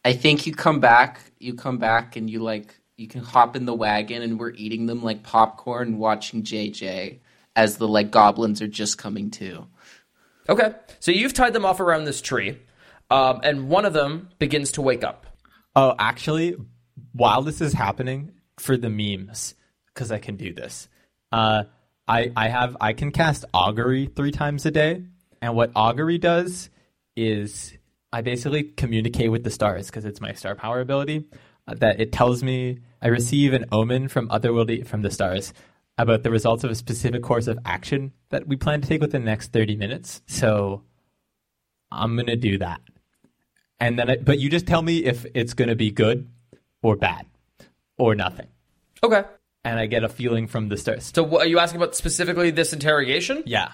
Speaker 4: I think you come back, you come back and you like you can hop in the wagon and we're eating them like popcorn watching JJ as the like goblins are just coming to.
Speaker 2: Okay, so you've tied them off around this tree, um, and one of them begins to wake up.
Speaker 1: Oh, actually, while this is happening for the memes, because I can do this, uh, I I have I can cast augury three times a day, and what augury does is I basically communicate with the stars because it's my star power ability. uh, that it tells me I receive an omen from otherworldly from the stars about the results of a specific course of action that we plan to take within the next thirty minutes. So I'm gonna do that and then I, but you just tell me if it's going to be good or bad or nothing
Speaker 2: Okay.
Speaker 1: and i get a feeling from the stars
Speaker 2: So, what, are you asking about specifically this interrogation?
Speaker 1: yeah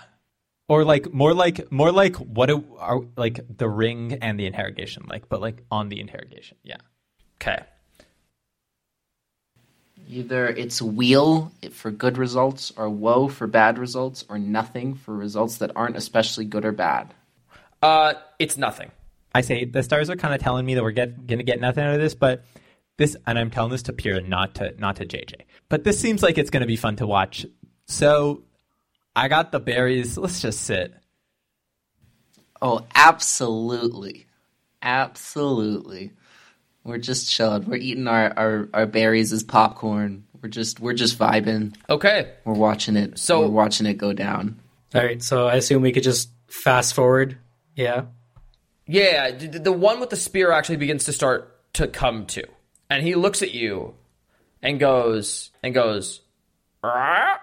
Speaker 1: or like more like more like what it, are like the ring and the interrogation like but like on the interrogation yeah
Speaker 2: Okay.
Speaker 4: Either it's wheel for good results or woe for bad results or nothing for results that aren't especially good or bad.
Speaker 2: Uh, it's nothing.
Speaker 1: i say the stars are kind of telling me that we're get, gonna get nothing out of this but this and i'm telling this to Pyrrha, not to not to jj but this seems like it's gonna be fun to watch so i got the berries let's just sit
Speaker 4: Oh, absolutely. Absolutely. We're just chilling. We're eating our, our, our berries as popcorn. We're just we're just vibing.
Speaker 2: Okay.
Speaker 4: We're watching it.
Speaker 2: So-
Speaker 4: we're watching it go down.
Speaker 3: All right, so I assume we could just fast forward. Yeah.
Speaker 2: Yeah, d- d- the one with the spear actually begins to start to come to, and he looks at you, and goes and goes. "Ah."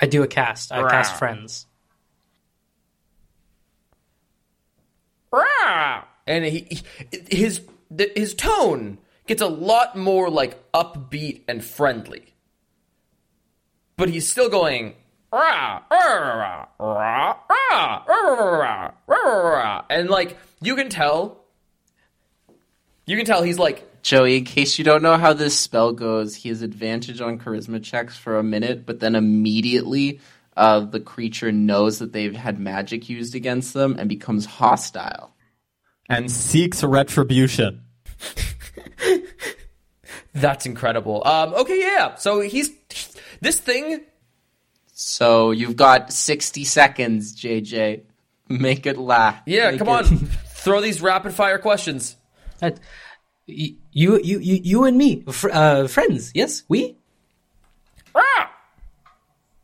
Speaker 3: I do a cast. I cast friends.
Speaker 2: "Ah." and he, he his the, his tone gets a lot more like upbeat and friendly. But he's still going "Rah, rah, rah, rah, rah, rah, rah, rah," and like you can tell you can tell he's like
Speaker 4: Joey, in case you don't know how this spell goes, he has advantage on charisma checks for a minute, but then immediately uh, the creature knows that they've had magic used against them and becomes hostile.
Speaker 1: And seeks retribution. [LAUGHS]
Speaker 2: that's incredible. Um okay, yeah. So he's this thing
Speaker 4: So you've got 60 seconds, JJ. Make it last.
Speaker 2: Yeah,
Speaker 4: Make
Speaker 2: come
Speaker 4: it-
Speaker 2: on. [LAUGHS] Throw these rapid fire questions.
Speaker 3: That, you, you, you, you and me, fr- uh, friends. Yes, we.
Speaker 2: Ah!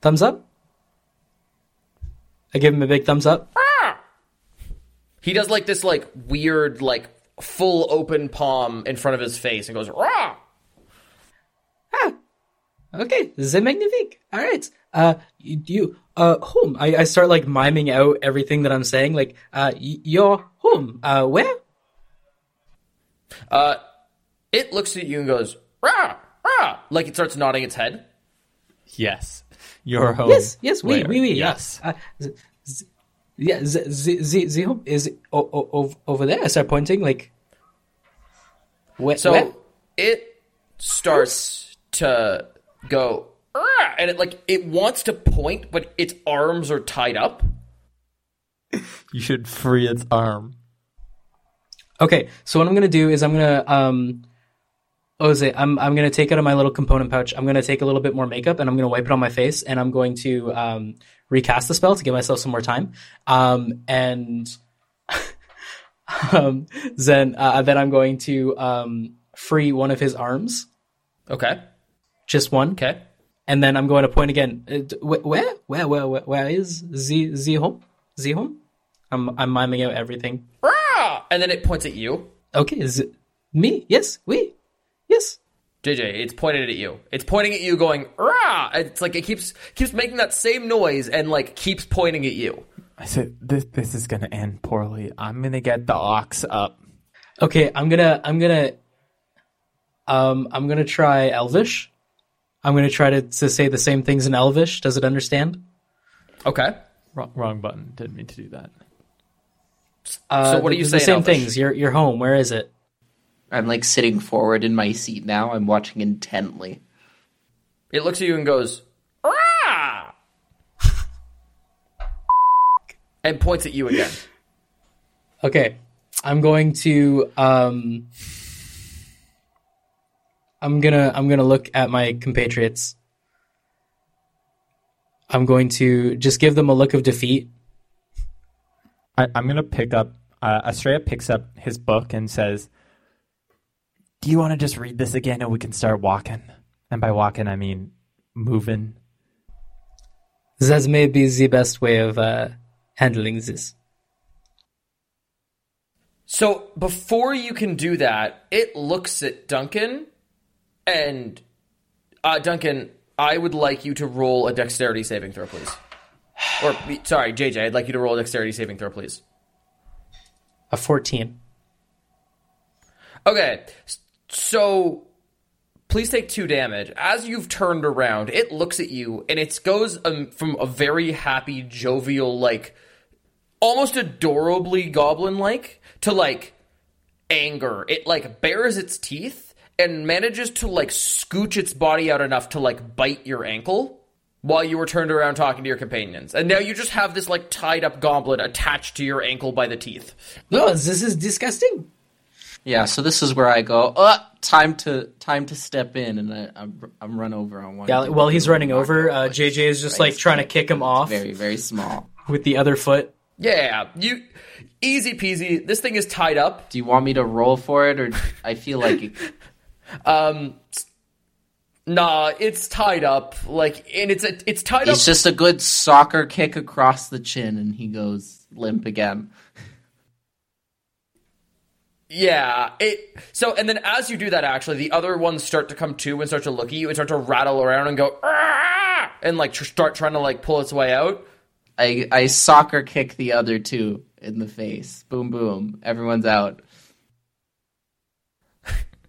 Speaker 3: Thumbs up. I give him a big thumbs up. Ah!
Speaker 2: He does like this like weird like full open palm in front of his face and goes rah.
Speaker 3: Ah, okay, c'est magnifique. All right. Uh, you, you uh, home. I, I start like miming out everything that I'm saying. Like, uh, y- your home. Uh, where?
Speaker 2: Uh, it looks at you and goes rah rah like it starts nodding its head.
Speaker 1: Yes. Your home.
Speaker 3: Yes, yes, we, we, we.
Speaker 1: Yes.
Speaker 3: Uh, z- z- yeah, the, the, the, the home is o- o- o- over there. I start pointing. Like, where?
Speaker 2: So
Speaker 3: where?
Speaker 2: it starts to go rah, and it like it wants to point, but its arms are tied up. [LAUGHS]
Speaker 1: You should free its arm.
Speaker 3: Okay, so what I'm gonna do is I'm gonna um what was it? I'm I'm gonna take out of my little component pouch, I'm gonna take a little bit more makeup and I'm gonna wipe it on my face and I'm going to um recast the spell to give myself some more time. Um and [LAUGHS] um then uh, then I'm going to um free one of his arms,
Speaker 2: Okay.
Speaker 3: just one.
Speaker 2: Okay.
Speaker 3: And then I'm going to point again. Uh, Where? Where where where, where is Z Z home? Z home? I'm I'm miming out everything.
Speaker 2: Rah! And then it points at you.
Speaker 3: Okay, is it me? Yes, we. Yes.
Speaker 2: JJ, it's pointed at you. It's pointing at you, going rah. It's like it keeps keeps making that same noise and like keeps pointing at you.
Speaker 1: I said, this, this is going to end poorly. I'm going to get the ox up.
Speaker 3: Okay, I'm gonna I'm gonna um I'm gonna try Elvish. I'm gonna try to, to say the same things in Elvish. Does it understand?
Speaker 2: Okay.
Speaker 1: Wrong, wrong button. Didn't mean to do that.
Speaker 3: Uh,
Speaker 2: So what do
Speaker 3: the-
Speaker 2: you
Speaker 3: the
Speaker 2: say in
Speaker 3: same
Speaker 2: Elvish?
Speaker 3: things. You're you're home. Where is it?
Speaker 4: I'm like sitting forward in my seat now. I'm watching intently.
Speaker 2: It looks at you and goes rah, and points at you again.
Speaker 3: Okay, I'm going to um I'm gonna I'm gonna look at my compatriots. I'm going to just give them a look of defeat.
Speaker 1: I, I'm going to pick up, uh, Estrella picks up his book and says, Do you want to just read this again and we can start walking? And by walking, I mean moving.
Speaker 3: That may be the best way of uh, handling this.
Speaker 2: So before you can do that, it looks at Duncan, and uh, Duncan, I would like you to roll a dexterity saving throw, please. Or sorry, JJ, I'd like you to roll a dexterity saving throw, please.
Speaker 3: A 14.
Speaker 2: Okay, so please take two damage. As you've turned around, it looks at you, and it goes um, from a very happy, jovial, like almost adorably goblin-like to like anger. It like bares its teeth and manages to like scooch its body out enough to like bite your ankle while you were turned around talking to your companions. And now you just have this like tied up goblin attached to your ankle by the teeth.
Speaker 3: No, this is disgusting.
Speaker 4: Yeah, so this is where I go. Uh, time to time to step in, and I, I'm, I'm run over on one.
Speaker 3: Yeah,
Speaker 4: of
Speaker 3: while he's running over, uh, JJ is just like trying to kick him off
Speaker 4: Very very small.
Speaker 3: with the other foot.
Speaker 2: Yeah, you easy peasy. This thing is tied up.
Speaker 4: Do you want me to roll for it, or I feel like it, [LAUGHS]
Speaker 2: Um, nah, it's tied up. Like, and it's a, it's tied up.
Speaker 4: it's just a good soccer kick across the chin, and he goes limp again.
Speaker 2: Yeah, it. So, and then as you do that, actually, the other ones start to come to and start to look at you and start to rattle around and go, "Ah!" and like tr- start trying to like pull its way out.
Speaker 4: I I soccer kick the other two in the face. Boom, boom. Everyone's out.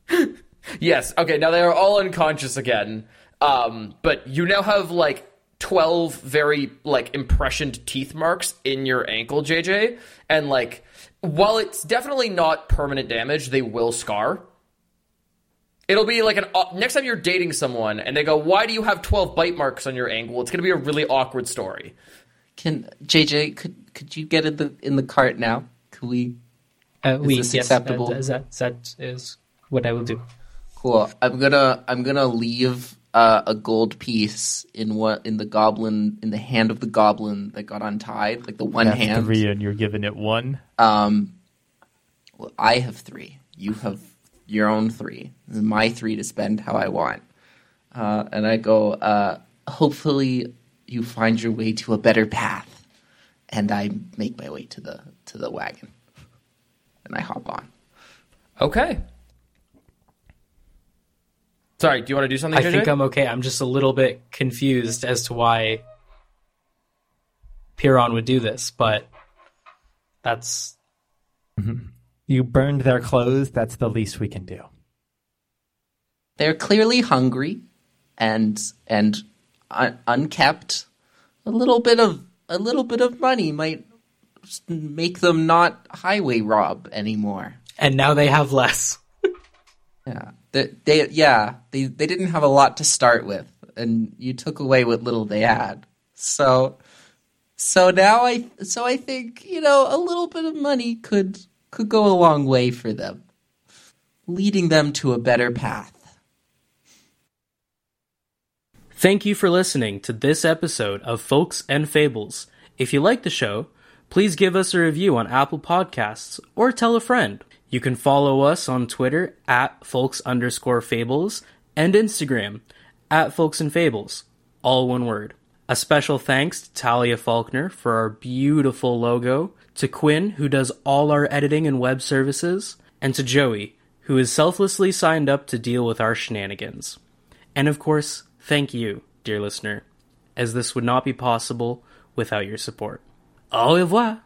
Speaker 4: [LAUGHS]
Speaker 2: Yes. Okay. Now they are all unconscious again. Um, but you now have like twelve very like impressioned teeth marks in your ankle, JJ. And like, while it's definitely not permanent damage, they will scar. It'll be like an next time you're dating someone and they go, "Why do you have twelve bite marks on your ankle?" It's gonna be a really awkward story.
Speaker 4: Can JJ could could you get in the in the cart now? Could we?
Speaker 5: Uh, we,
Speaker 4: this
Speaker 5: yes,
Speaker 4: acceptable?
Speaker 5: That, that, that is what I will do.
Speaker 4: Cool. I'm gonna I'm gonna leave uh, a gold piece in what in the goblin in the hand of the goblin that got untied, like the one
Speaker 6: That's
Speaker 4: hand.
Speaker 6: three, and you're giving it one.
Speaker 4: Um, well, I have three. You have your own three. This is my three to spend how I want. Uh, and I go. Uh, hopefully, you find your way to a better path. And I make my way to the to the wagon, and I hop on.
Speaker 2: Okay. Sorry. Do you want to do something?
Speaker 5: I
Speaker 2: JJ?
Speaker 5: think I'm okay. I'm just a little bit confused as to why Piron would do this, but that's mm-hmm.
Speaker 6: You burned their clothes. That's the least we can do.
Speaker 4: they're clearly hungry and and un- unkept. A little bit of a little bit of money might make them not highway rob anymore.
Speaker 5: and now they have less.
Speaker 4: Yeah, they, they yeah they they didn't have a lot to start with, and you took away what little they had. So so now I so I think you know a little bit of money could could go a long way for them, leading them to a better path.
Speaker 3: Thank you for listening to this episode of Folks and Fables. If you like the show, please give us a review on Apple Podcasts or tell a friend. You can follow us on Twitter at folks underscore fables and Instagram at folks and fables, all one word. A special thanks to Talia Faulkner for our beautiful logo, to Quinn, who does all our editing and web services, and to Joey, who is selflessly signed up to deal with our shenanigans. And of course, thank you, dear listener, as this would not be possible without your support. Au revoir!